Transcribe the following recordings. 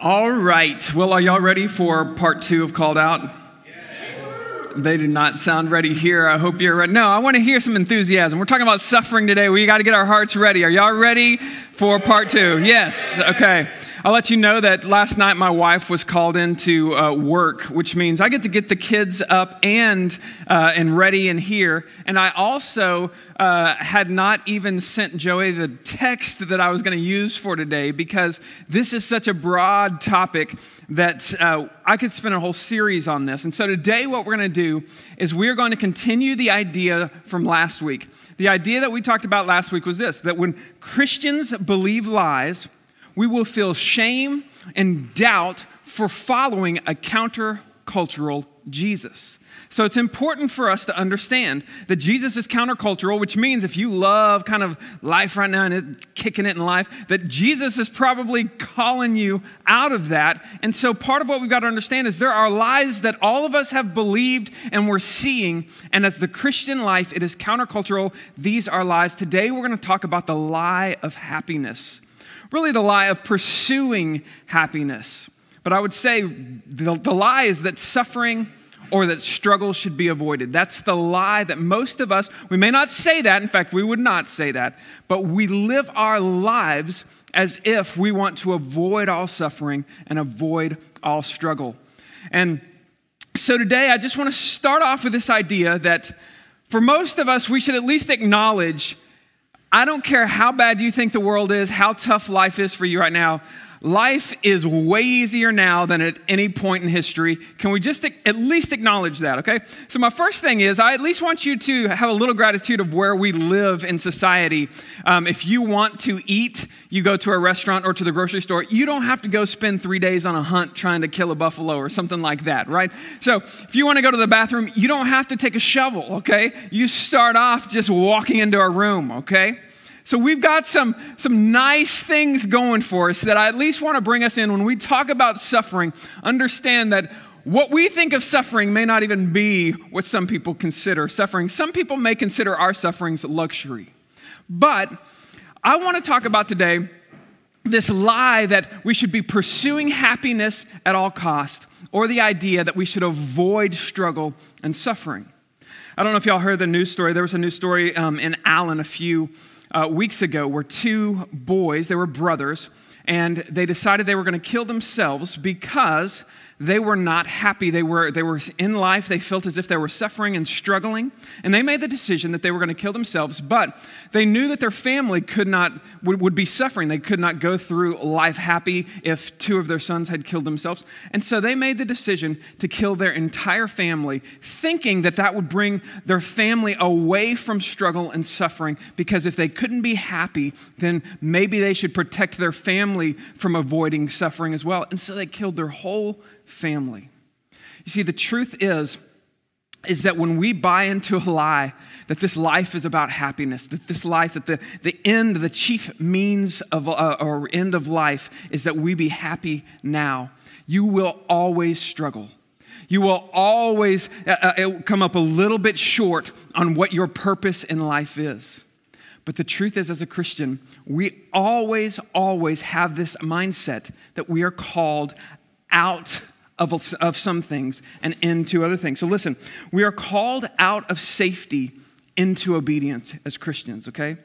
All right. Well, are y'all ready for part two of Called Out? They do not sound ready here. I hope you're ready. No, I want to hear some enthusiasm. We're talking about suffering today. We got to get our hearts ready. Are y'all ready for part two? Yes. Okay. I'll let you know that last night my wife was called into uh, work, which means I get to get the kids up and uh, and ready and here. And I also uh, had not even sent Joey the text that I was going to use for today because this is such a broad topic that uh, I could spend a whole series on this. And so today, what we're going to do is we're going to continue the idea from last week. The idea that we talked about last week was this: that when Christians believe lies we will feel shame and doubt for following a countercultural Jesus. So it's important for us to understand that Jesus is countercultural, which means if you love kind of life right now and kicking it in life, that Jesus is probably calling you out of that. And so part of what we've got to understand is there are lies that all of us have believed and we're seeing. And as the Christian life, it is countercultural. These are lies. Today we're going to talk about the lie of happiness really the lie of pursuing happiness. But I would say the, the lie is that suffering or that struggle should be avoided. That's the lie that most of us, we may not say that, in fact, we would not say that, but we live our lives as if we want to avoid all suffering and avoid all struggle. And so today, I just want to start off with this idea that for most of us, we should at least acknowledge I don't care how bad you think the world is, how tough life is for you right now. Life is way easier now than at any point in history. Can we just at least acknowledge that, okay? So, my first thing is, I at least want you to have a little gratitude of where we live in society. Um, if you want to eat, you go to a restaurant or to the grocery store. You don't have to go spend three days on a hunt trying to kill a buffalo or something like that, right? So, if you want to go to the bathroom, you don't have to take a shovel, okay? You start off just walking into a room, okay? So we've got some, some nice things going for us that I at least want to bring us in when we talk about suffering. Understand that what we think of suffering may not even be what some people consider suffering. Some people may consider our sufferings luxury. But I want to talk about today this lie that we should be pursuing happiness at all cost or the idea that we should avoid struggle and suffering. I don't know if y'all heard the news story. There was a news story um, in Allen a few uh, weeks ago were two boys, they were brothers, and they decided they were going to kill themselves because they were not happy. They were, they were in life, they felt as if they were suffering and struggling. And they made the decision that they were going to kill themselves, but they knew that their family could not, would, would be suffering. They could not go through life happy if two of their sons had killed themselves. And so they made the decision to kill their entire family, thinking that that would bring their family away from struggle and suffering. Because if they couldn't be happy, then maybe they should protect their family from avoiding suffering as well. And so they killed their whole family. You see, the truth is, is that when we buy into a lie that this life is about happiness, that this life, that the, the end, the chief means of uh, or end of life is that we be happy now, you will always struggle. You will always uh, uh come up a little bit short on what your purpose in life is. But the truth is, as a Christian, we always, always have this mindset that we are called out of, of some things and into other things. So listen, we are called out of safety into obedience as Christians, okay?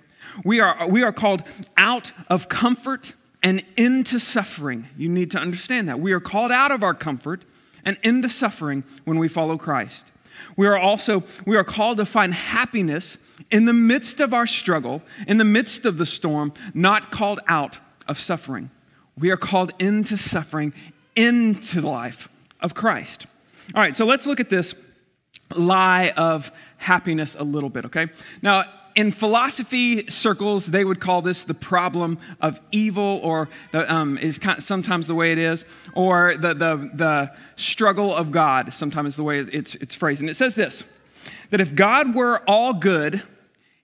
We are, we are called out of comfort and into suffering. You need to understand that. We are called out of our comfort and into suffering when we follow Christ. We are also we are called to find happiness in the midst of our struggle, in the midst of the storm, not called out of suffering. We are called into suffering into the life of Christ. All right, so let's look at this lie of happiness a little bit, okay? Now, in philosophy circles, they would call this the problem of evil, or the, um, is sometimes the way it is, or the, the, the struggle of God, sometimes the way it's, it's phrased. And it says this that if God were all good,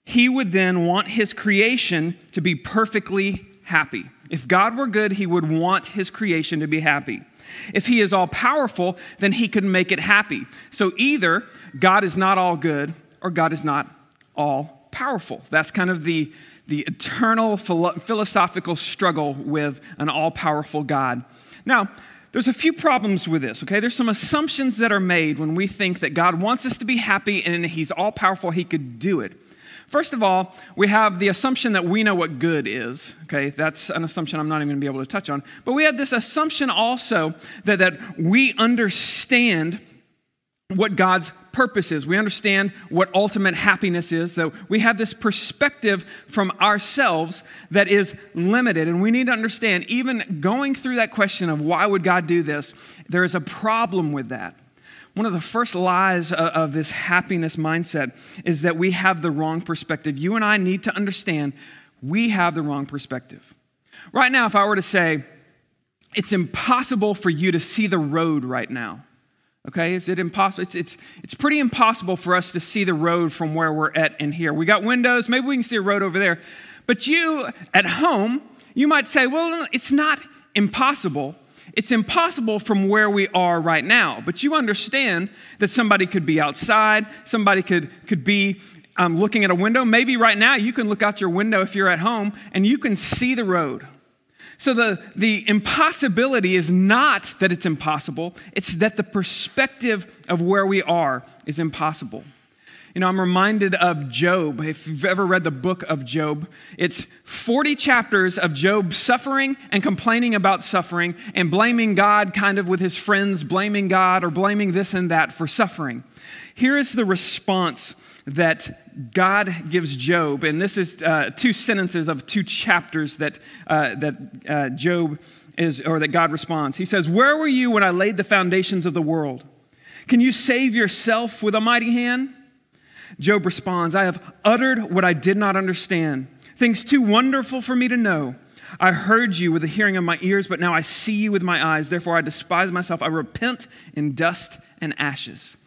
he would then want his creation to be perfectly happy. If God were good, he would want his creation to be happy. If he is all powerful, then he could make it happy. So either God is not all good or God is not all powerful. That's kind of the, the eternal philosophical struggle with an all powerful God. Now, there's a few problems with this, okay? There's some assumptions that are made when we think that God wants us to be happy and He's all powerful, He could do it. First of all, we have the assumption that we know what good is. Okay, that's an assumption I'm not even going to be able to touch on. But we have this assumption also that, that we understand what God's purpose is. We understand what ultimate happiness is. That we have this perspective from ourselves that is limited. And we need to understand, even going through that question of why would God do this, there is a problem with that. One of the first lies of this happiness mindset is that we have the wrong perspective. You and I need to understand we have the wrong perspective. Right now, if I were to say, it's impossible for you to see the road right now. Okay, is it impossible? It's, it's, it's pretty impossible for us to see the road from where we're at in here. We got windows, maybe we can see a road over there. But you at home, you might say, well, it's not impossible. It's impossible from where we are right now. But you understand that somebody could be outside, somebody could, could be um, looking at a window. Maybe right now you can look out your window if you're at home and you can see the road. So the, the impossibility is not that it's impossible, it's that the perspective of where we are is impossible. You know, I'm reminded of Job. If you've ever read the book of Job, it's 40 chapters of Job suffering and complaining about suffering and blaming God, kind of with his friends, blaming God or blaming this and that for suffering. Here is the response that God gives Job, and this is uh, two sentences of two chapters that, uh, that uh, Job is, or that God responds. He says, Where were you when I laid the foundations of the world? Can you save yourself with a mighty hand? Job responds, I have uttered what I did not understand, things too wonderful for me to know. I heard you with the hearing of my ears, but now I see you with my eyes. Therefore, I despise myself. I repent in dust and ashes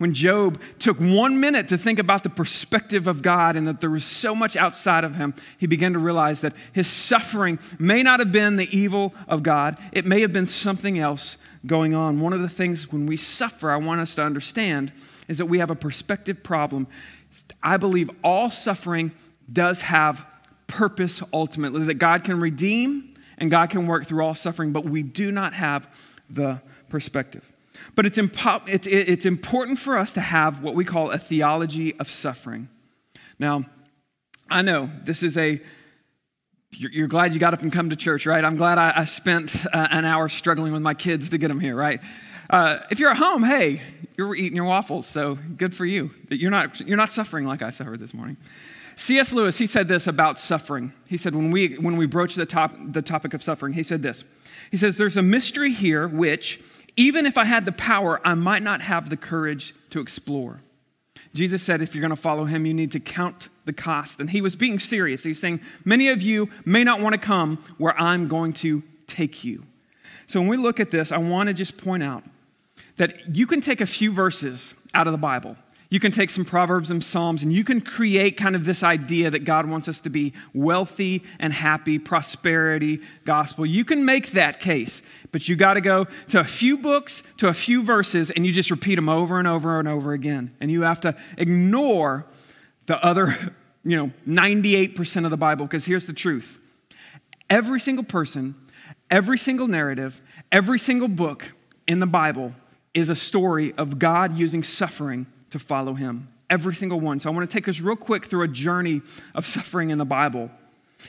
when Job took one minute to think about the perspective of God and that there was so much outside of him, he began to realize that his suffering may not have been the evil of God, it may have been something else going on. One of the things when we suffer, I want us to understand, is that we have a perspective problem. I believe all suffering does have purpose ultimately, that God can redeem and God can work through all suffering, but we do not have the perspective. But it's, impo- it's, it's important for us to have what we call a theology of suffering. Now, I know this is a, you're, glad you got up and come to church, right? I'm glad I, I spent uh, an hour struggling with my kids to get them here, right? Uh, if you're at home, hey, you're eating your waffles, so good for you. You're not, you're not suffering like I suffered this morning. C.S. Lewis, he said this about suffering. He said, when we, when we broach the, top, the topic of suffering, he said this. He says, There's a mystery here which, even if I had the power, I might not have the courage to explore. Jesus said, if you're going to follow him, you need to count the cost. And he was being serious. He's saying, many of you may not want to come where I'm going to take you. So when we look at this, I want to just point out that you can take a few verses out of the Bible you can take some Proverbs and Psalms and you can create kind of this idea that God wants us to be wealthy and happy, prosperity, gospel. You can make that case, but you got to go to a few books, to a few verses, and you just repeat them over and over and over again. And you have to ignore the other, you know, 98% of the Bible, because here's the truth every single person, every single narrative, every single book in the Bible is a story of God using suffering to follow him. Every single one. So I want to take us real quick through a journey of suffering in the Bible.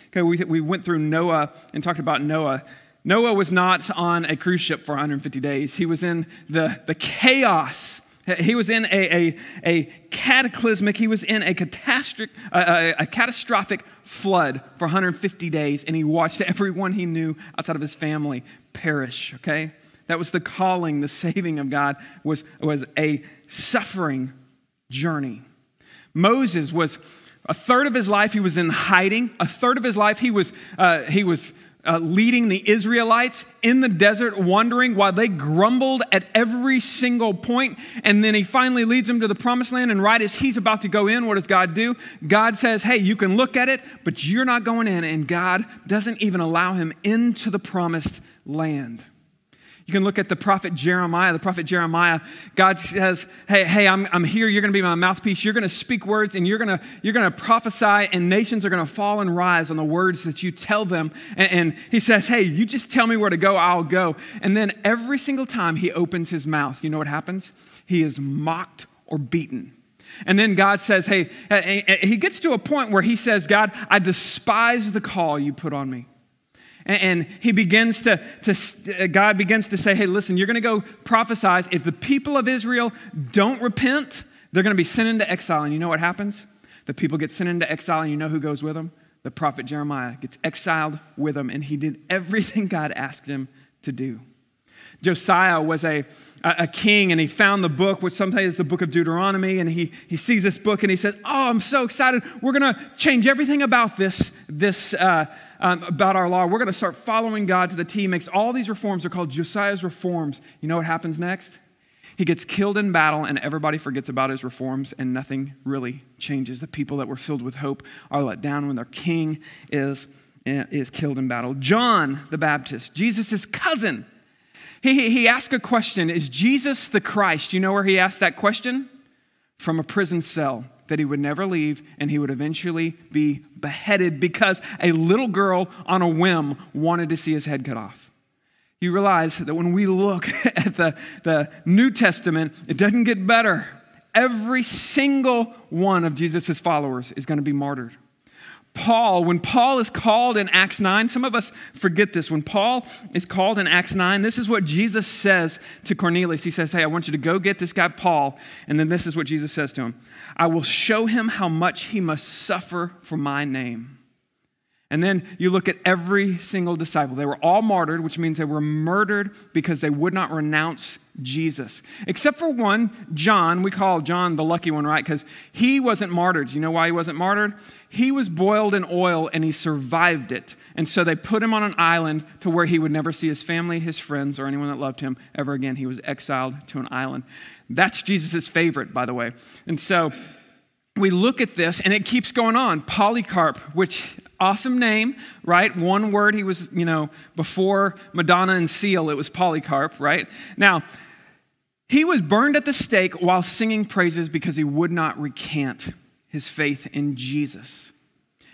Okay, we, we went through Noah and talked about Noah. Noah was not on a cruise ship for 150 days. He was in the, the chaos. He was in a, a, a cataclysmic, he was in a catastrophic, a, a catastrophic flood for 150 days, and he watched everyone he knew outside of his family perish, okay? That was the calling, the saving of God was, was a suffering journey. Moses was a third of his life he was in hiding. A third of his life he was, uh, he was uh, leading the Israelites in the desert, wandering while they grumbled at every single point. And then he finally leads them to the promised land. And right as he's about to go in, what does God do? God says, Hey, you can look at it, but you're not going in. And God doesn't even allow him into the promised land. You can look at the prophet Jeremiah. The prophet Jeremiah, God says, Hey, hey, I'm, I'm here. You're going to be my mouthpiece. You're going to speak words and you're going to, you're going to prophesy, and nations are going to fall and rise on the words that you tell them. And, and he says, Hey, you just tell me where to go, I'll go. And then every single time he opens his mouth, you know what happens? He is mocked or beaten. And then God says, Hey, eh, eh, eh, he gets to a point where he says, God, I despise the call you put on me. And he begins to, to, uh, God begins to say, hey, listen, you're going to go prophesy. If the people of Israel don't repent, they're going to be sent into exile. And you know what happens? The people get sent into exile, and you know who goes with them? The prophet Jeremiah gets exiled with them, and he did everything God asked him to do. Josiah was a, a king and he found the book, which sometimes is the book of Deuteronomy, and he, he sees this book and he says, Oh, I'm so excited. We're going to change everything about this, this uh, um, about our law. We're going to start following God to the T. He makes all these reforms. They're called Josiah's reforms. You know what happens next? He gets killed in battle, and everybody forgets about his reforms, and nothing really changes. The people that were filled with hope are let down when their king is, is killed in battle. John the Baptist, Jesus' cousin, he, he asked a question Is Jesus the Christ? You know where he asked that question? From a prison cell that he would never leave and he would eventually be beheaded because a little girl on a whim wanted to see his head cut off. You realize that when we look at the, the New Testament, it doesn't get better. Every single one of Jesus' followers is going to be martyred. Paul, when Paul is called in Acts 9, some of us forget this. When Paul is called in Acts 9, this is what Jesus says to Cornelius. He says, Hey, I want you to go get this guy, Paul. And then this is what Jesus says to him I will show him how much he must suffer for my name. And then you look at every single disciple. They were all martyred, which means they were murdered because they would not renounce Jesus. Except for one, John. We call John the lucky one, right? Because he wasn't martyred. You know why he wasn't martyred? He was boiled in oil and he survived it. And so they put him on an island to where he would never see his family, his friends, or anyone that loved him ever again. He was exiled to an island. That's Jesus' favorite, by the way. And so we look at this and it keeps going on. Polycarp, which awesome name, right? One word, he was, you know, before Madonna and Seal, it was Polycarp, right? Now, he was burned at the stake while singing praises because he would not recant his faith in Jesus.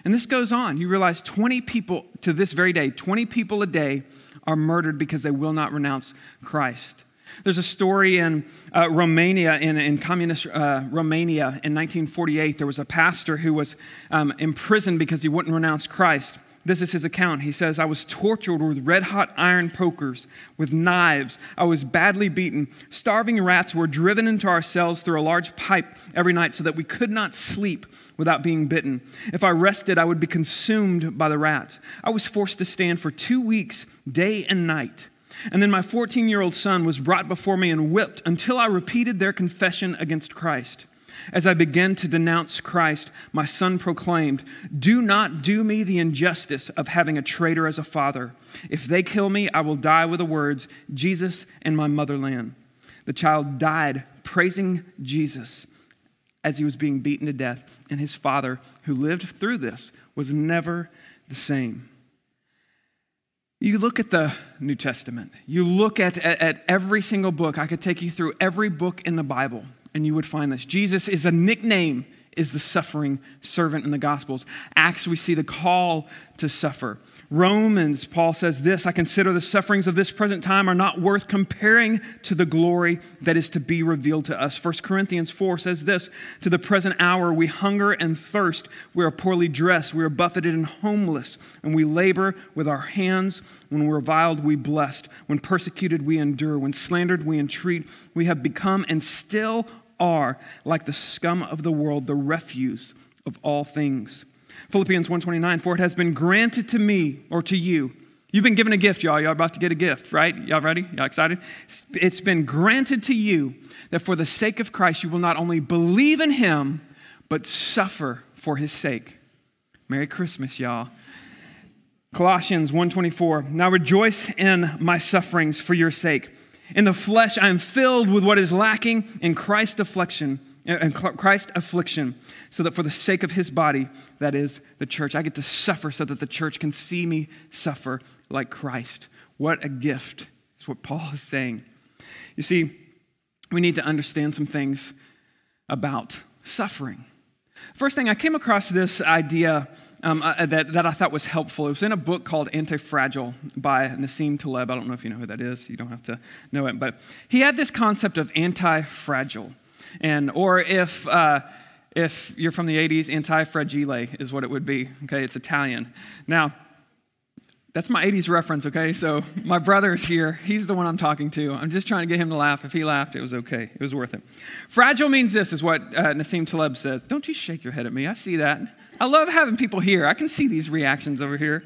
And this goes on. You realize 20 people to this very day, 20 people a day are murdered because they will not renounce Christ. There's a story in uh, Romania, in, in communist uh, Romania in 1948. There was a pastor who was um, imprisoned because he wouldn't renounce Christ. This is his account. He says, I was tortured with red hot iron pokers, with knives. I was badly beaten. Starving rats were driven into our cells through a large pipe every night so that we could not sleep without being bitten. If I rested, I would be consumed by the rats. I was forced to stand for two weeks, day and night. And then my 14 year old son was brought before me and whipped until I repeated their confession against Christ. As I began to denounce Christ, my son proclaimed, Do not do me the injustice of having a traitor as a father. If they kill me, I will die with the words, Jesus and my motherland. The child died praising Jesus as he was being beaten to death, and his father, who lived through this, was never the same. You look at the New Testament, you look at, at, at, every single book. I could take you through every book in the Bible, and you would find this. Jesus is a nickname, is the suffering servant in the Gospels. Acts, we see the call to suffer. Romans, Paul says this I consider the sufferings of this present time are not worth comparing to the glory that is to be revealed to us. 1 Corinthians 4 says this To the present hour we hunger and thirst. We are poorly dressed. We are buffeted and homeless. And we labor with our hands. When we're reviled, we blessed. When persecuted, we endure. When slandered, we entreat. We have become and still are like the scum of the world, the refuse of all things. Philippians 1:29, for it has been granted to me or to you. You've been given a gift, y'all. Y'all about to get a gift, right? Y'all ready? Y'all excited? It's been granted to you that for the sake of Christ you will not only believe in him, but suffer for his sake. Merry Christmas, y'all. Colossians 1:24. Now rejoice in my sufferings for your sake. In the flesh I am filled with what is lacking in Christ's affliction uh, and Christ's affliction, so that for the sake of his body, that is the church, I get to suffer so that the church can see me suffer like Christ. What a gift. That's what Paul is saying. You see, we need to understand some things about suffering. First thing, I came across this idea um, that, that I thought was helpful. It was in a book called Anti-Fragile by Nassim Taleb. I don't know if you know who that is. You don't have to know it. But he had this concept of anti-fragile. And, or if, uh, if you're from the 80s, anti-fragile is what it would be. Okay, it's Italian. Now, that's my 80s reference, okay? So my brother is here. He's the one I'm talking to. I'm just trying to get him to laugh. If he laughed, it was okay. It was worth it. Fragile means this, is what uh, Nassim Taleb says. Don't you shake your head at me. I see that. I love having people here. I can see these reactions over here.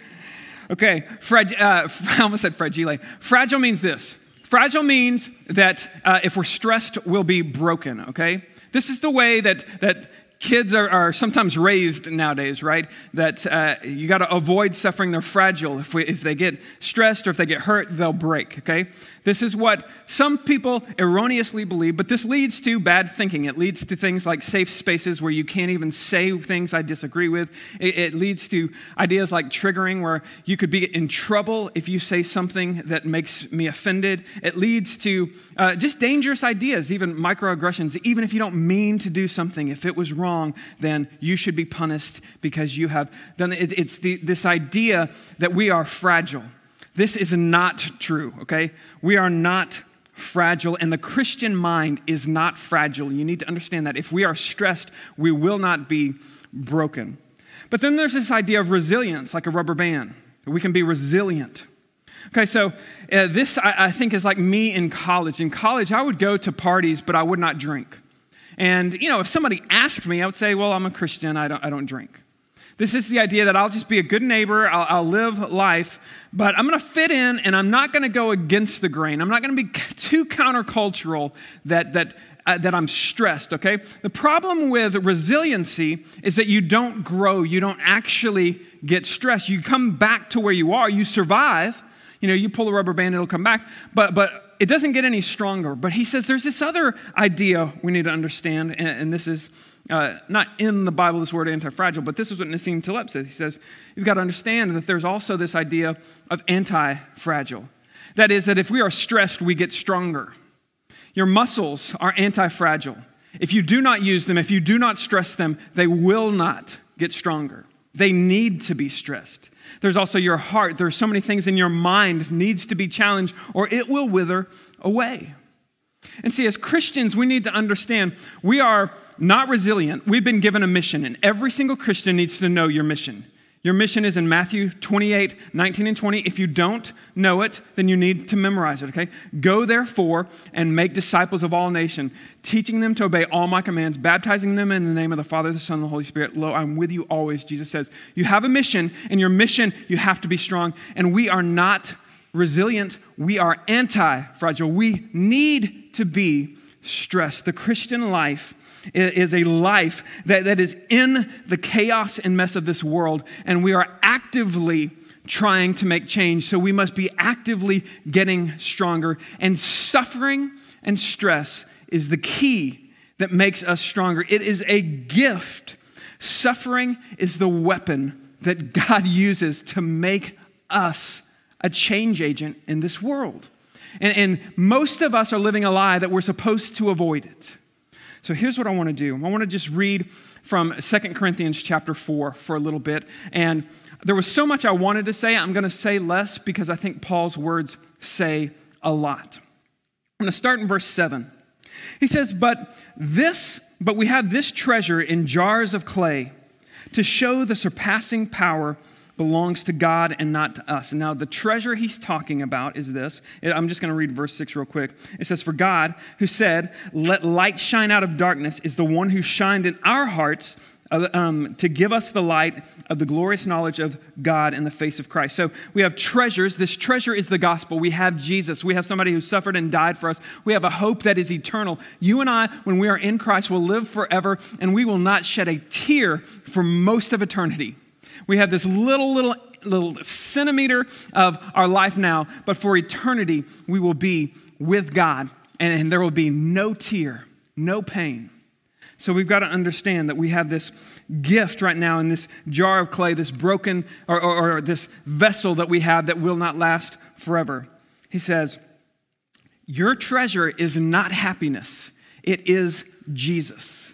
Okay, frag- uh, I almost said fragile. Fragile means this. Fragile means that uh, if we're stressed, we'll be broken, okay? This is the way that, that kids are, are sometimes raised nowadays, right? That uh, you got to avoid suffering. They're fragile. If, we, if they get stressed or if they get hurt, they'll break, okay? This is what some people erroneously believe, but this leads to bad thinking. It leads to things like safe spaces where you can't even say things I disagree with. It, it leads to ideas like triggering, where you could be in trouble if you say something that makes me offended. It leads to uh, just dangerous ideas, even microaggressions. Even if you don't mean to do something, if it was wrong, then you should be punished because you have done it. It's the, this idea that we are fragile. This is not true, okay? We are not fragile, and the Christian mind is not fragile. You need to understand that. If we are stressed, we will not be broken. But then there's this idea of resilience, like a rubber band. We can be resilient. Okay, so uh, this I, I think is like me in college. In college, I would go to parties, but I would not drink. And, you know, if somebody asked me, I would say, well, I'm a Christian, I don't, I don't drink. This is the idea that I'll just be a good neighbor, I'll, I'll live life, but I'm to fit in and I'm not to go against the grain. I'm not to be too countercultural that, that, uh, that I'm stressed, okay? The problem with resiliency is that you don't grow, you don't actually get stressed. You come back to where you are, you survive. You know, you pull a rubber band, it'll come back, but, but it doesn't get any stronger. But he says there's this other idea we need to understand, and, and this is uh, not in the Bible, this word anti-fragile, but this is what Nassim Taleb says. He says, you've got to understand that there's also this idea of anti-fragile. That is, that if we are stressed, we get stronger. Your muscles are anti-fragile. If you do not use them, if you do not stress them, they will not get stronger. They need to be stressed. There's also your heart. There's so many things in your mind needs to be challenged or it will wither away. And see, as Christians, we need to understand we are not resilient. We've been given a mission, and every single Christian needs to know your mission. Your mission is in Matthew 28, 19 and 20. If you don't know it, then you need to memorize it, okay? Go therefore and make disciples of all nations, teaching them to obey all my commands, baptizing them in the name of the Father, the Son, and the Holy Spirit. Lo, I'm with you always, Jesus says. You have a mission, and your mission, you have to be strong. And we are not resilient, we are anti fragile. We need to be stressed. The Christian life is a life that, that is in the chaos and mess of this world, and we are actively trying to make change. So we must be actively getting stronger. And suffering and stress is the key that makes us stronger. It is a gift. Suffering is the weapon that God uses to make us a change agent in this world. And, and, most of us are living a lie that we're supposed to avoid it. So here's what I want to do. I want to just read from Second Corinthians chapter 4 for a little bit. And there was so much I wanted to say. I'm going to say less because I think Paul's words say a lot. I'm going to start in verse 7. He says, But this, but we have this treasure in jars of clay to show the surpassing power belongs to God and not to us. Now, the treasure he's talking about is this. I'm just going to read verse 6 real quick. It says, For God, who said, Let light shine out of darkness, is the one who shined in our hearts um, to give us the light of the glorious knowledge of God in the face of Christ. So we have treasures. This treasure is the gospel. We have Jesus. We have somebody who suffered and died for us. We have a hope that is eternal. You and I, when we are in Christ, will live forever and we will not shed a tear for most of eternity. We have this little, little, little centimeter of our life now, but for eternity, we will be with God, and, and there will be no tear, no pain. So we've got to understand that we have this gift right now in this jar of clay, this broken, or, or, or this vessel that we have that will not last forever. He says, Your treasure is not happiness, it is Jesus.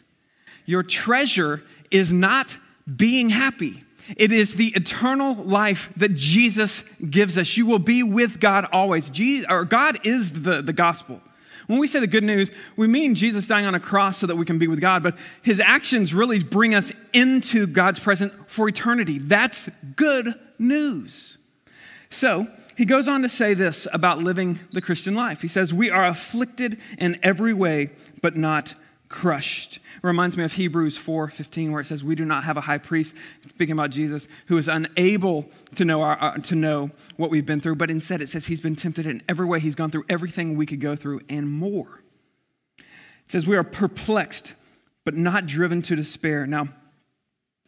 Your treasure is not being happy. It is the eternal life that Jesus gives us. You will be with God always. Jesus, or God is the, the gospel. When we say the good news, we mean Jesus dying on a cross so that we can be with God, but his actions really bring us into God's presence for eternity. That's good news. So, he goes on to say this about living the Christian life. He says, We are afflicted in every way, but not crushed. It reminds me of Hebrews 4:15 where it says we do not have a high priest speaking about Jesus who is unable to know our, uh, to know what we've been through but instead it says he's been tempted in every way he's gone through everything we could go through and more. It says we are perplexed but not driven to despair. Now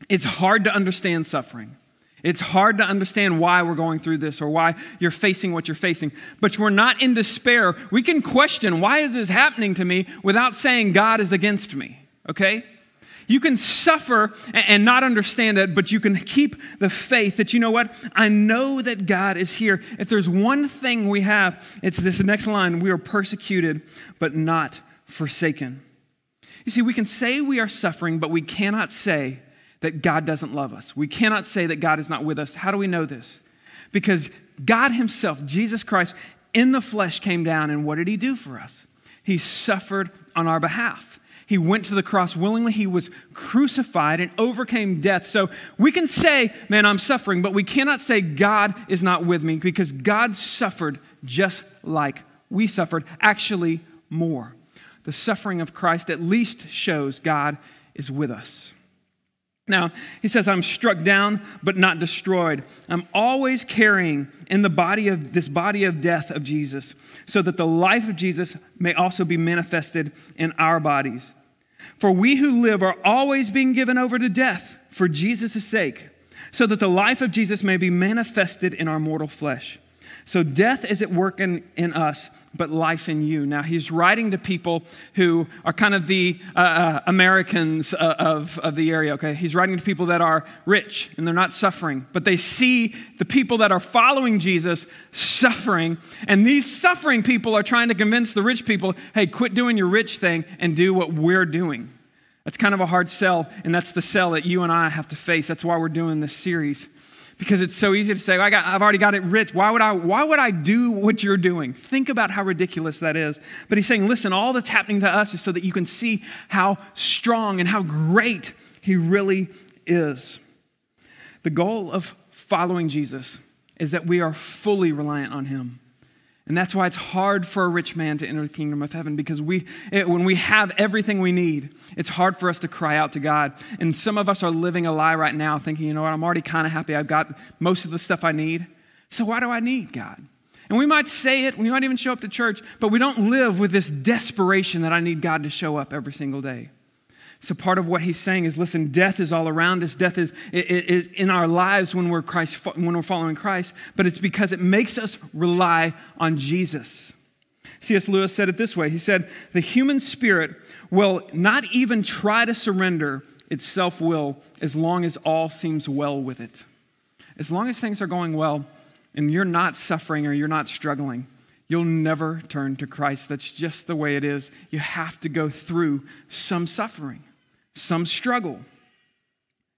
it's hard to understand suffering. It's hard to understand why we're going through this or why you're facing what you're facing. But we're not in despair. We can question, why is this happening to me without saying God is against me, okay? You can suffer and not understand it, but you can keep the faith that, you know what? I know that God is here. If there's one thing we have, it's this next line we are persecuted, but not forsaken. You see, we can say we are suffering, but we cannot say that God doesn't love us. We cannot say that God is not with us. How do we know this? Because God Himself, Jesus Christ, in the flesh came down, and what did He do for us? He suffered on our behalf. He went to the cross willingly. He was crucified and overcame death. So we can say, man, I'm suffering, but we cannot say God is not with me because God suffered just like we suffered, actually more. The suffering of Christ at least shows God is with us. Now, he says, I'm struck down but not destroyed. I'm always carrying in the body of this body of death of Jesus, so that the life of Jesus may also be manifested in our bodies. For we who live are always being given over to death for Jesus' sake, so that the life of Jesus may be manifested in our mortal flesh. So death is at work in, in us, but life in you. Now, he's writing to people who are kind of the uh, uh, Americans uh, of, of the area, okay? He's writing to people that are rich and they're not suffering, but they see the people that are following Jesus suffering. And these suffering people are trying to convince the rich people hey, quit doing your rich thing and do what we're doing. That's kind of a hard sell, and that's the sell that you and I have to face. That's why we're doing this series because it's so easy to say, I got, I've already got it rich. Why would, I, why would I do what you're doing? Think about how ridiculous that is. But he's saying, listen, all that's happening to us is so that you can see how strong and how great he really is. The goal of following Jesus is that we are fully reliant on him. And that's why it's hard for a rich man to enter the kingdom of heaven because we, it, when we have everything we need, it's hard for us to cry out to God. And some of us are living a lie right now, thinking, you know what, I'm already kind of happy. I've got most of the stuff I need. So why do I need God? And we might say it, we might even show up to church, but we don't live with this desperation that I need God to show up every single day. So part of what he's saying is, listen, death is all around us. Death is, is in our lives when we're Christ, when we're following Christ, but it's because it makes us rely on Jesus. C.S. Lewis said it this way. He said, "The human spirit will not even try to surrender its self-will as long as all seems well with it. As long as things are going well and you're not suffering or you're not struggling." You'll never turn to Christ. That's just the way it is. You have to go through some suffering some struggle.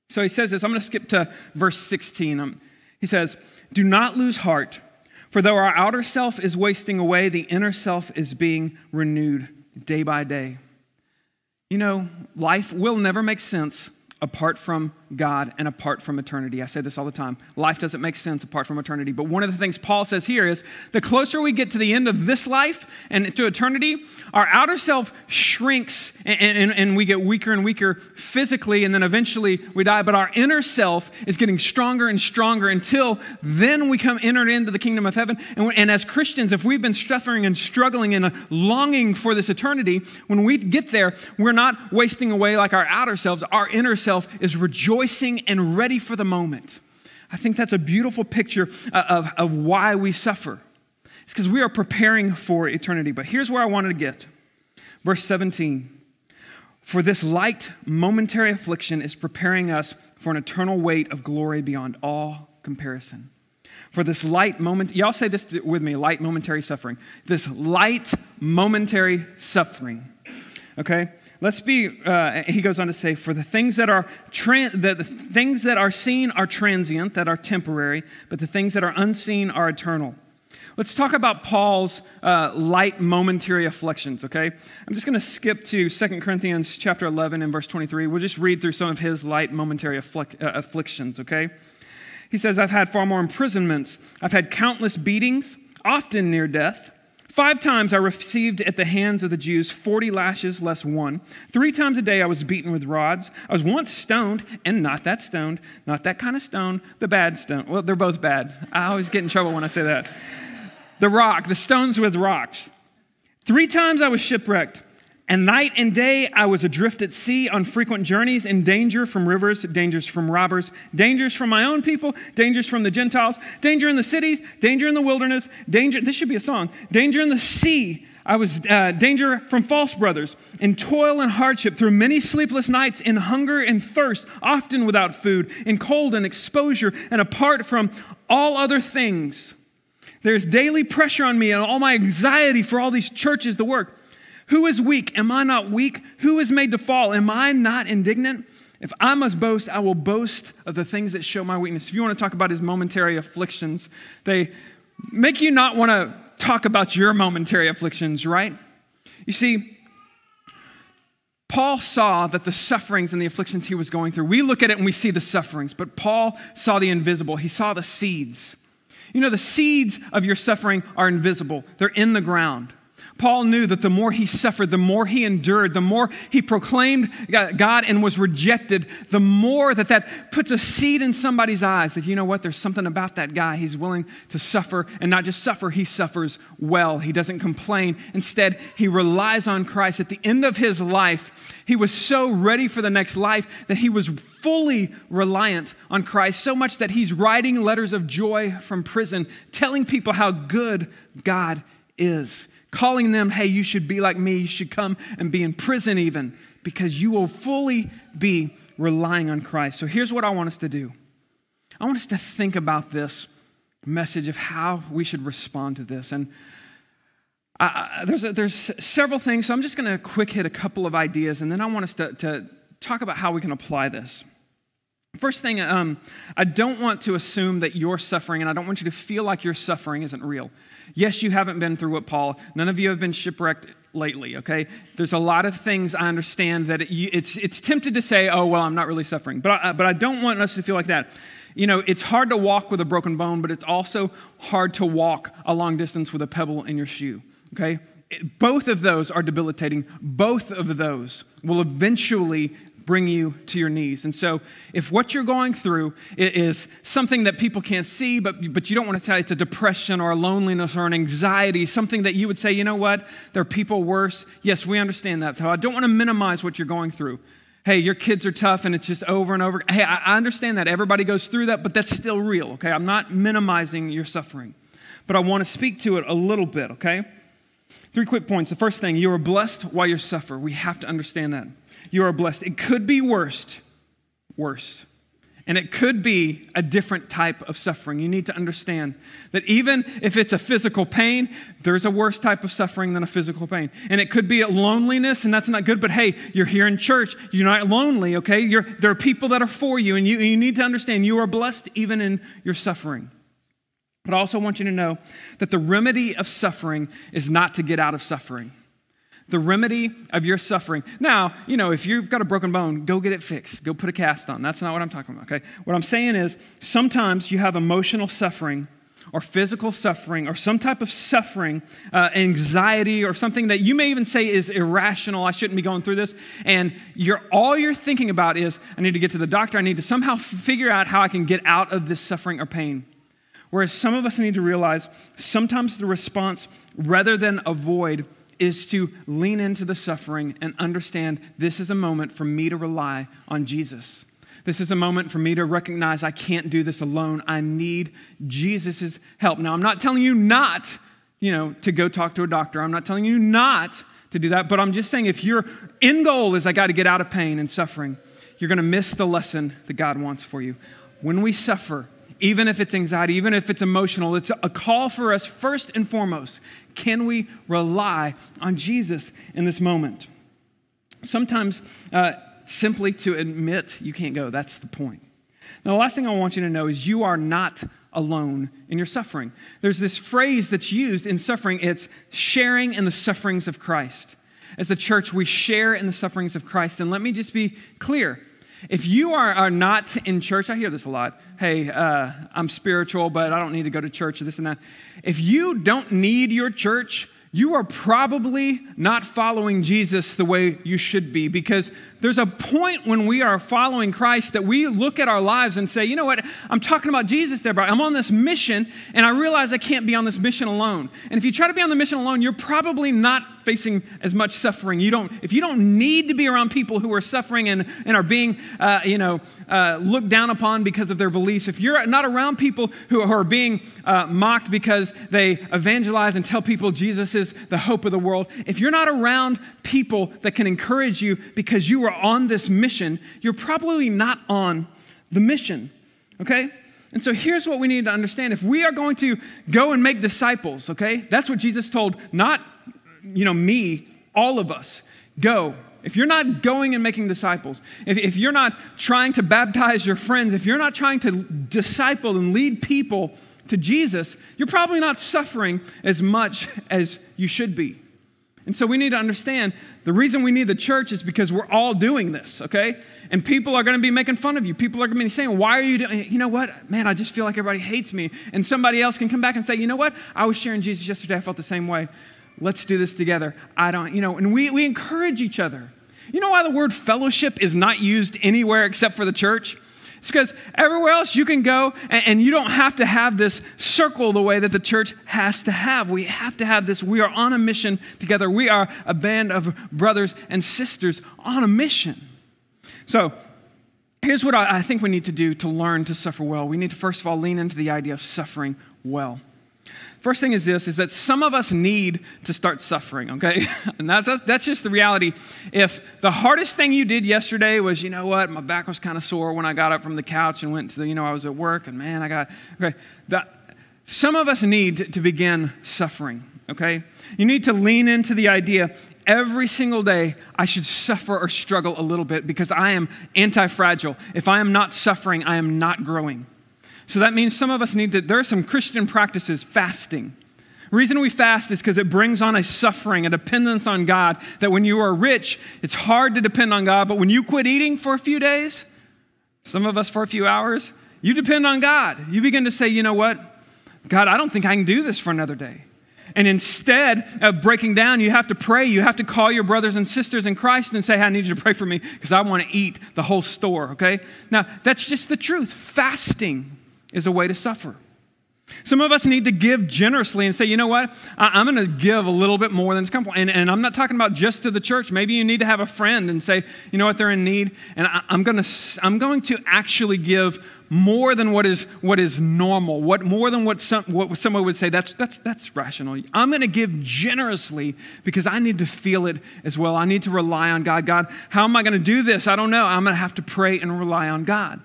So he says this. I'm going to skip to verse 16. Um, he says, Do not lose heart, for though our outer self is wasting away, the inner self is being renewed day by day. You know, life will never make sense apart from God and apart from eternity. I say this all the time. Life doesn't make sense apart from eternity. But one of the things Paul says here is the closer we get to the end of this life and to eternity, our outer self shrinks and, and, and we get weaker and weaker physically, and then eventually we die. But our inner self is getting stronger and stronger until then we come entered into the kingdom of heaven. And, and as Christians, if we've been suffering and struggling and longing for this eternity, when we get there, we're not wasting away like our outer selves. Our inner self is rejoicing rejoicing and ready for the moment. I think that's a beautiful picture of, of why we suffer. It's because we are preparing for eternity. But here's where I wanted to get. Verse 17 For this light, momentary affliction is preparing us for an eternal weight of glory beyond all comparison. For this light moment, y'all say this with me light momentary suffering. This light momentary suffering. Okay? Let's be, uh, he goes on to say, for the things that are tran- the, the things that are seen are transient, that are temporary, but the things that are unseen are eternal. Let's talk about Paul's uh, light momentary afflictions, okay? I'm just going to skip to 2 Corinthians chapter 11 and verse 23. We'll just read through some of his light momentary uh, afflictions, okay? He says, I've had far more imprisonments. I've had countless beatings, often near death. Five times I received at the hands of the Jews 40 lashes less one. Three times a day I was beaten with rods. I was once stoned, and not that stoned, not that kind of stone, the bad stone. Well, they're both bad. I always get in trouble when I say that. The rock, the stones with rocks. Three times I was shipwrecked. And night and day I was adrift at sea on frequent journeys, in danger from rivers, dangers from robbers, dangers from my own people, dangers from the Gentiles, danger in the cities, danger in the wilderness, danger, this should be a song, danger in the sea. I was uh, danger from false brothers, in toil and hardship, through many sleepless nights, in hunger and thirst, often without food, in cold and exposure, and apart from all other things. There's daily pressure on me and all my anxiety for all these churches to work. Who is weak? Am I not weak? Who is made to fall? Am I not indignant? If I must boast, I will boast of the things that show my weakness. If you want to talk about his momentary afflictions, they make you not want to talk about your momentary afflictions, right? You see, Paul saw that the sufferings and the afflictions he was going through, we look at it and we see the sufferings, but Paul saw the invisible. He saw the seeds. You know, the seeds of your suffering are invisible, they're in the ground. Paul knew that the more he suffered, the more he endured, the more he proclaimed God and was rejected, the more that that puts a seed in somebody's eyes that, you know what, there's something about that guy. He's willing to suffer and not just suffer, he suffers well. He doesn't complain. Instead, he relies on Christ. At the end of his life, he was so ready for the next life that he was fully reliant on Christ, so much that he's writing letters of joy from prison, telling people how good God is calling them, hey, you should be like me, you should come and be in prison even, because you will fully be relying on Christ. So here's what I want us to do I want us to think about this message of how we should respond to this. And I, there's, a, there's several things, so I'm just going to quick hit a couple of ideas, and then I want us to, to talk about how we can apply this. First thing, um, I don't want to assume that you're suffering, and I don't want you to feel like your suffering isn't real. Yes, you haven't been through what Paul, none of you have been shipwrecked lately, okay? There's a lot of things I understand that it, it's, it's tempted to say, oh, well, I'm not really suffering. But I, but I don't want us to feel like that. You know, it's hard to walk with a broken bone, but it's also hard to walk a long distance with a pebble in your shoe, okay? Both of those are debilitating. Both of those will eventually bring you to your knees. And so, if what you're going through is something that people can't see, but, but you don't want to tell, it's a depression or a loneliness or an anxiety, something that you would say, you know what, there are people worse. Yes, we understand that. So, I don't want to minimize what you're going through. Hey, your kids are tough and it's just over and over. Hey, I understand that. Everybody goes through that, but that's still real, okay? I'm not minimizing your suffering, but I want to speak to it a little bit, okay? Three quick points. The first thing, you are blessed while you suffer. We have to understand that you are blessed. It could be worst, worse. And it could be a different type of suffering. You need to understand that even if it's a physical pain, there's a worse type of suffering than a physical pain. And it could be a loneliness, and that's not good, but hey, you're here in church. You're not lonely, okay? You're, there are people that are for you, and you, you need to understand you are blessed even in your suffering. But I also want you to know that the remedy of suffering is not to get out of suffering the remedy of your suffering. Now, you know, if you've got a broken bone, go get it fixed. Go put a cast on. That's not what I'm talking about, okay? What I'm saying is sometimes you have emotional suffering or physical suffering or some type of suffering, uh, anxiety or something that you may even say is irrational. I shouldn't be going through this. And you're, all you're thinking about is, I need to get to the doctor. I need to somehow figure out how I can get out of this suffering or pain. Whereas some of us need to realize sometimes the response, rather than avoid, is to lean into the suffering and understand this is a moment for me to rely on Jesus. This is a moment for me to recognize I can't do this alone. I need Jesus' help. Now, I'm not telling you not, you know, to go talk to a doctor. I'm not telling you not to do that, but I'm just saying if your end goal is I got to get out of pain and suffering, you're going to miss the lesson that God wants for you. When we suffer, even if it's anxiety, even if it's emotional. It's a call for us, first and foremost. Can we rely on Jesus in this moment? Sometimes, uh, simply to admit you can't go, that's the point. Now, the last thing I want you to know is you are not alone in your suffering. There's this phrase that's used in suffering it's sharing in the sufferings of Christ. As the church, we share in the sufferings of Christ. And let me just be clear if you are, are not in church, I hear this a lot. Hey, uh, I'm spiritual, but I don't need to go to church or this and that. If you don't need your church, you are probably not following Jesus the way you should be because there's a point when we are following Christ that we look at our lives and say, you know what, I'm talking about Jesus there, I'm on this mission and I realize I can't be on this mission alone. And if you try to be on the mission alone, you're probably not facing as much suffering. You don't, if you don't need to be around people who are suffering and, and are being, uh, you know, uh, looked down upon because of their beliefs, if you're not around people who, are being uh, mocked because they evangelize and tell people Jesus is the hope of the world, if you're not around people that can encourage you because you are on this mission, you're probably not on the mission, okay? And so here's what we need to understand. If we are going to go and make disciples, okay, that's what Jesus told, not, you know, me, all of us. Go. If you're not going and making disciples, if, if you're not trying to baptize your friends, if you're not trying to disciple and lead people to Jesus, you're probably not suffering as much as you should be. And so we need to understand the reason we need the church is because we're all doing this, okay? And people are going to be making fun of you. People are going to be saying, Why are you doing You know what? Man, I just feel like everybody hates me. And somebody else can come back and say, You know what? I was sharing Jesus yesterday. I felt the same way. Let's do this together. I don't, you know, and we, we encourage each other. You know why the word fellowship is not used anywhere except for the church? It's because everywhere else you can go and, and, you don't have to have this circle the way that the church has to have. We have to have this. We are on a mission together. We are a band of brothers and sisters on a mission. So, here's what I, I think we need to do to learn to suffer well. We need to, first of all, lean into the idea of suffering well. First thing is this is that some of us need to start suffering, okay? and that's, that's just the reality. If the hardest thing you did yesterday was, you know what, my back was kind of sore when I got up from the couch and went to the, you know, I was at work and man, I got, okay, that, some of us need to begin suffering, okay? You need to lean into the idea every single day I should suffer or struggle a little bit because I am anti fragile. If I am not suffering, I am not growing. So that means some of us need to, there are some Christian practices, fasting. Reason we fast is because it brings on a suffering, a dependence on God, that when you are rich, it's hard to depend on God. But when you quit eating for a few days, some of us for a few hours, you depend on God. You begin to say, you know what? God, I don't think I can do this for another day. And instead of breaking down, you have to pray. You have to call your brothers and sisters in Christ and say, hey, I need you to pray for me because I want to eat the whole store, okay? Now, that's just the truth. Fasting is a way to suffer. Some of us need to give generously and say, you know what? I, am going to give a little bit more than it's comfortable. And, and I'm not talking about just to the church. Maybe you need to have a friend and say, you know what, they're in need. And I, am going to, I'm going to actually give more than what is, what is normal, what, more than what, some, what someone would say, that's, that's, that's rational. I'm going to give generously because I need to feel it as well. I need to rely on God. God, how am I going to do this? I don't know. I'm going to have to pray and rely on God.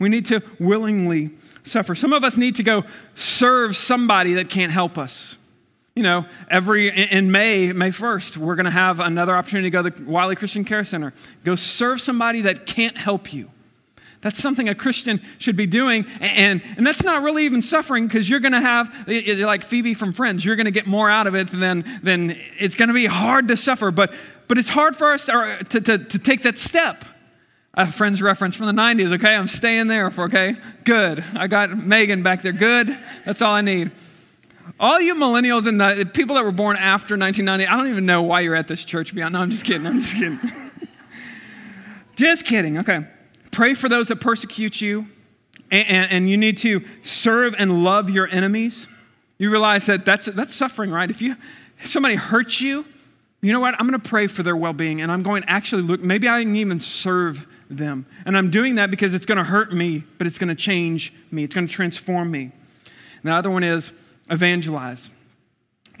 We need to willingly suffer. Some of us need to go serve somebody that can't help us. You know, every in May, May 1st, we're going to have another opportunity to go to the Wylie Christian Care Center. Go serve somebody that can't help you. That's something a Christian should be doing. And, and that's not really even suffering because you're going to have, like Phoebe from Friends, you're going to get more out of it than, than it's going to be hard to suffer. But, but it's hard for us to, to, to take that step a friend's reference from the 90s, okay? I'm staying there for, okay? Good. I got Megan back there. Good. That's all I need. All you millennials and the people that were born after 1990, I don't even know why you're at this church. Beyond. No, I'm just kidding. I'm just kidding. just kidding. Okay. Pray for those that persecute you, and, and, and you need to serve and love your enemies. You realize that that's, that's suffering, right? If you if somebody hurts you, you know what? I'm going to pray for their well being, and I'm going to actually look, maybe I can even serve them. And I'm doing that because it's going to hurt me, but it's going to change me, it's going to transform me. And the other one is evangelize.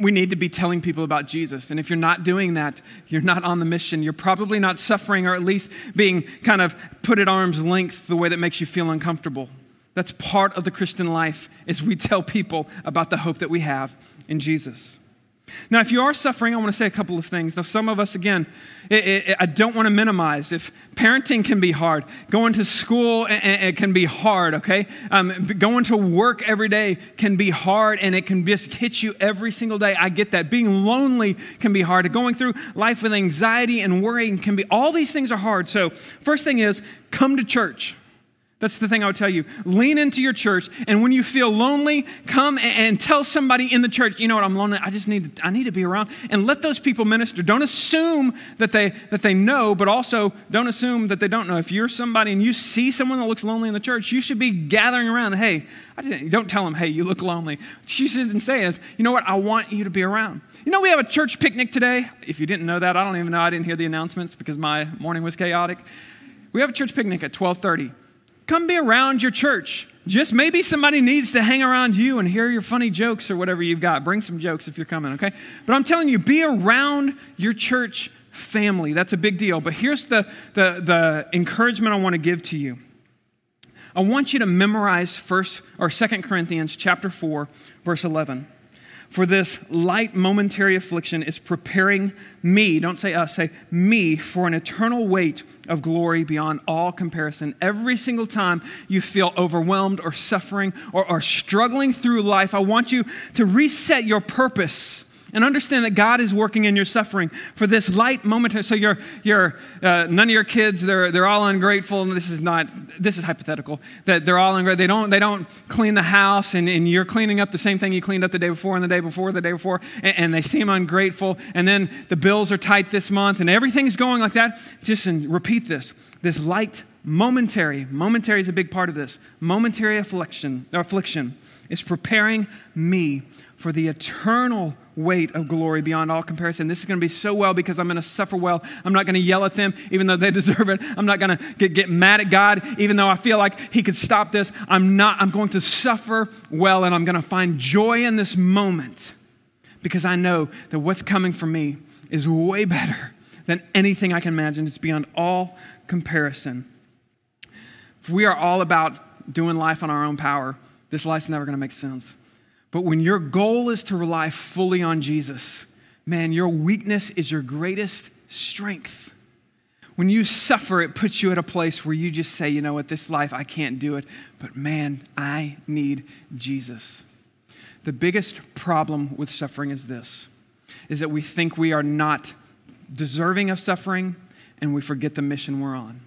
We need to be telling people about Jesus. And if you're not doing that, you're not on the mission. You're probably not suffering or at least being kind of put at arm's length the way that makes you feel uncomfortable. That's part of the Christian life is we tell people about the hope that we have in Jesus. Now, if you are suffering, I want to say a couple of things. Now, some of us, again, it, it, I don't want to minimize. If parenting can be hard, going to school it, can be hard, okay? Um, going to work every day can be hard and it can just hit you every single day. I get that. Being lonely can be hard. Going through life with anxiety and worrying can be, all these things are hard. So, first thing is come to church. That's the thing I would tell you. Lean into your church, and when you feel lonely, come and, tell somebody in the church, you know what, I'm lonely. I just need to, I need to be around. And let those people minister. Don't assume that they that they know, but also don't assume that they don't know. If you're somebody and you see someone that looks lonely in the church, you should be gathering around. Hey, I didn't, don't tell them, hey, you look lonely. She shouldn't say is, you know what, I want you to be around. You know, we have a church picnic today. If you didn't know that, I don't even know. I didn't hear the announcements because my morning was chaotic. We have a church picnic at 1230 come be around your church. Just maybe somebody needs to hang around you and hear your funny jokes or whatever you've got. Bring some jokes if you're coming, okay? But I'm telling you, be around your church family. That's a big deal. But here's the, the, the encouragement I want to give to you. I want you to memorize first or Second Corinthians chapter 4, verse 11. For this light momentary affliction is preparing me, don't say us, say me, for an eternal weight of glory beyond all comparison. Every single time you feel overwhelmed or suffering or, or struggling through life, I want you to reset your purpose and understand that God is working in your suffering for this light moment. So you're, you're uh, none of your kids, they're, they're all ungrateful. And this is not, this is hypothetical, that they're all ungrateful. They don't, they don't clean the house and, and you're cleaning up the same thing you cleaned up the day before and the day before, the day before, and, and they seem ungrateful. And then the bills are tight this month and everything's going like that. Just repeat this, this light momentary, momentary is a big part of this, momentary affliction, affliction is preparing me for the eternal weight of glory beyond all comparison. This is going to be so well because I'm going to suffer well. I'm not going to yell at them even though they deserve it. I'm not going to get, get mad at God even though I feel like He could stop this. I'm not. I'm going to suffer well and I'm going to find joy in this moment because I know that what's coming for me is way better than anything I can imagine. It's beyond all comparison. If we are all about doing life on our own power, this life's never going to make sense. But when your goal is to rely fully on Jesus, man, your weakness is your greatest strength. When you suffer, it puts you at a place where you just say, you know what, this life, I can't do it, but man, I need Jesus. The biggest problem with suffering is this is that we think we are not deserving of suffering and we forget the mission we're on.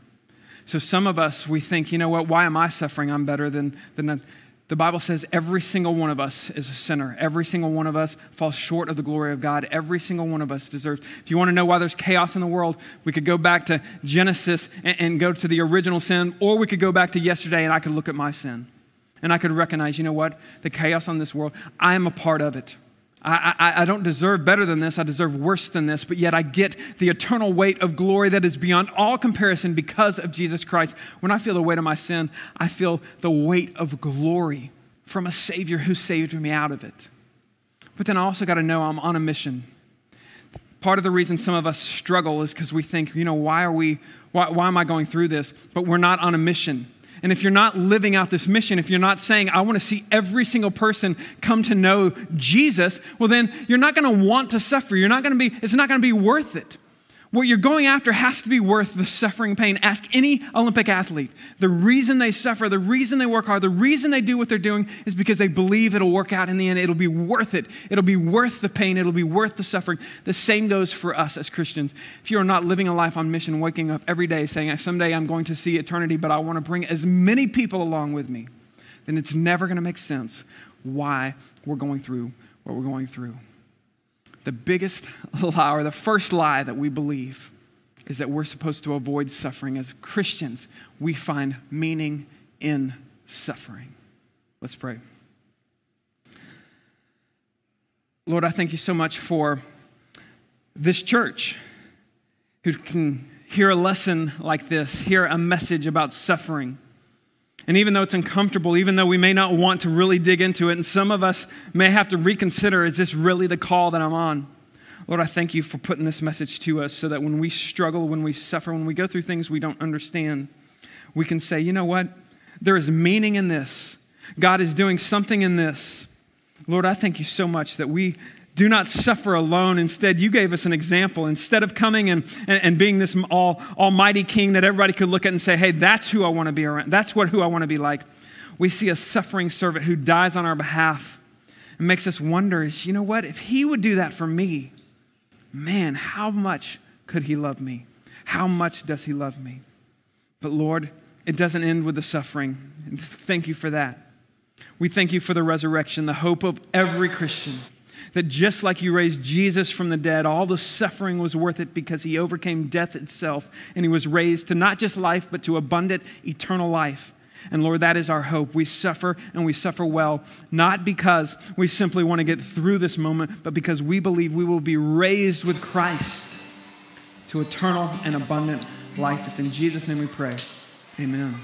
So some of us, we think, you know what, why am I suffering? I'm better than, than the Bible says every single one of us is a sinner. Every single one of us falls short of the glory of God. Every single one of us deserves. If you want to know why there's chaos in the world, we could go back to Genesis and, and go to the original sin, or we could go back to yesterday and I could look at my sin. And I could recognize, you know what? The chaos on this world, I am a part of it. I, I, I, don't deserve better than this. I deserve worse than this, but yet I get the eternal weight of glory that is beyond all comparison because of Jesus Christ. When I feel the weight of my sin, I feel the weight of glory from a Savior who saved me out of it. But then I also got to know I'm on a mission. Part of the reason some of us struggle is because we think, you know, why are we, why, why am I going through this? But we're not on a mission. And if you're not living out this mission, if you're not saying, I want to see every single person come to know Jesus, well, then you're not going to want to suffer. You're not going to be, it's not going to be worth it. What you're going after has to be worth the suffering pain. Ask any Olympic athlete. The reason they suffer, the reason they work hard, the reason they do what they're doing is because they believe it'll work out in the end. It'll be worth it. It'll be worth the pain. It'll be worth the suffering. The same goes for us as Christians. If you are not living a life on mission, waking up every day saying, someday I'm going to see eternity, but I want to bring as many people along with me, then it's never going to make sense why we're going through what we're going through the biggest lie or the first lie that we believe is that we're supposed to avoid suffering. As Christians, we find meaning in suffering. Let's pray. Lord, I thank you so much for this church who can hear a lesson like this, hear a message about suffering and even though it's uncomfortable, even though we may not want to really dig into it, and some of us may have to reconsider is this really the call that I'm on? Lord, I thank you for putting this message to us so that when we struggle, when we suffer, when we go through things we don't understand, we can say, you know what? There is meaning in this. God is doing something in this. Lord, I thank you so much that we do not suffer alone. Instead, you gave us an example. Instead of coming and, and, and, being this all, almighty king that everybody could look at and say, hey, that's who I want to be around. That's what, who I want to be like. We see a suffering servant who dies on our behalf and makes us wonder is, you know what? If he would do that for me, man, how much could he love me? How much does he love me? But Lord, it doesn't end with the suffering. Thank you for that. We thank you for the resurrection, the hope of every Christian. That just like you raised Jesus from the dead, all the suffering was worth it because he overcame death itself and he was raised to not just life, but to abundant eternal life. And Lord, that is our hope. We suffer and we suffer well, not because we simply want to get through this moment, but because we believe we will be raised with Christ to eternal and abundant life. It's in Jesus' name we pray. Amen.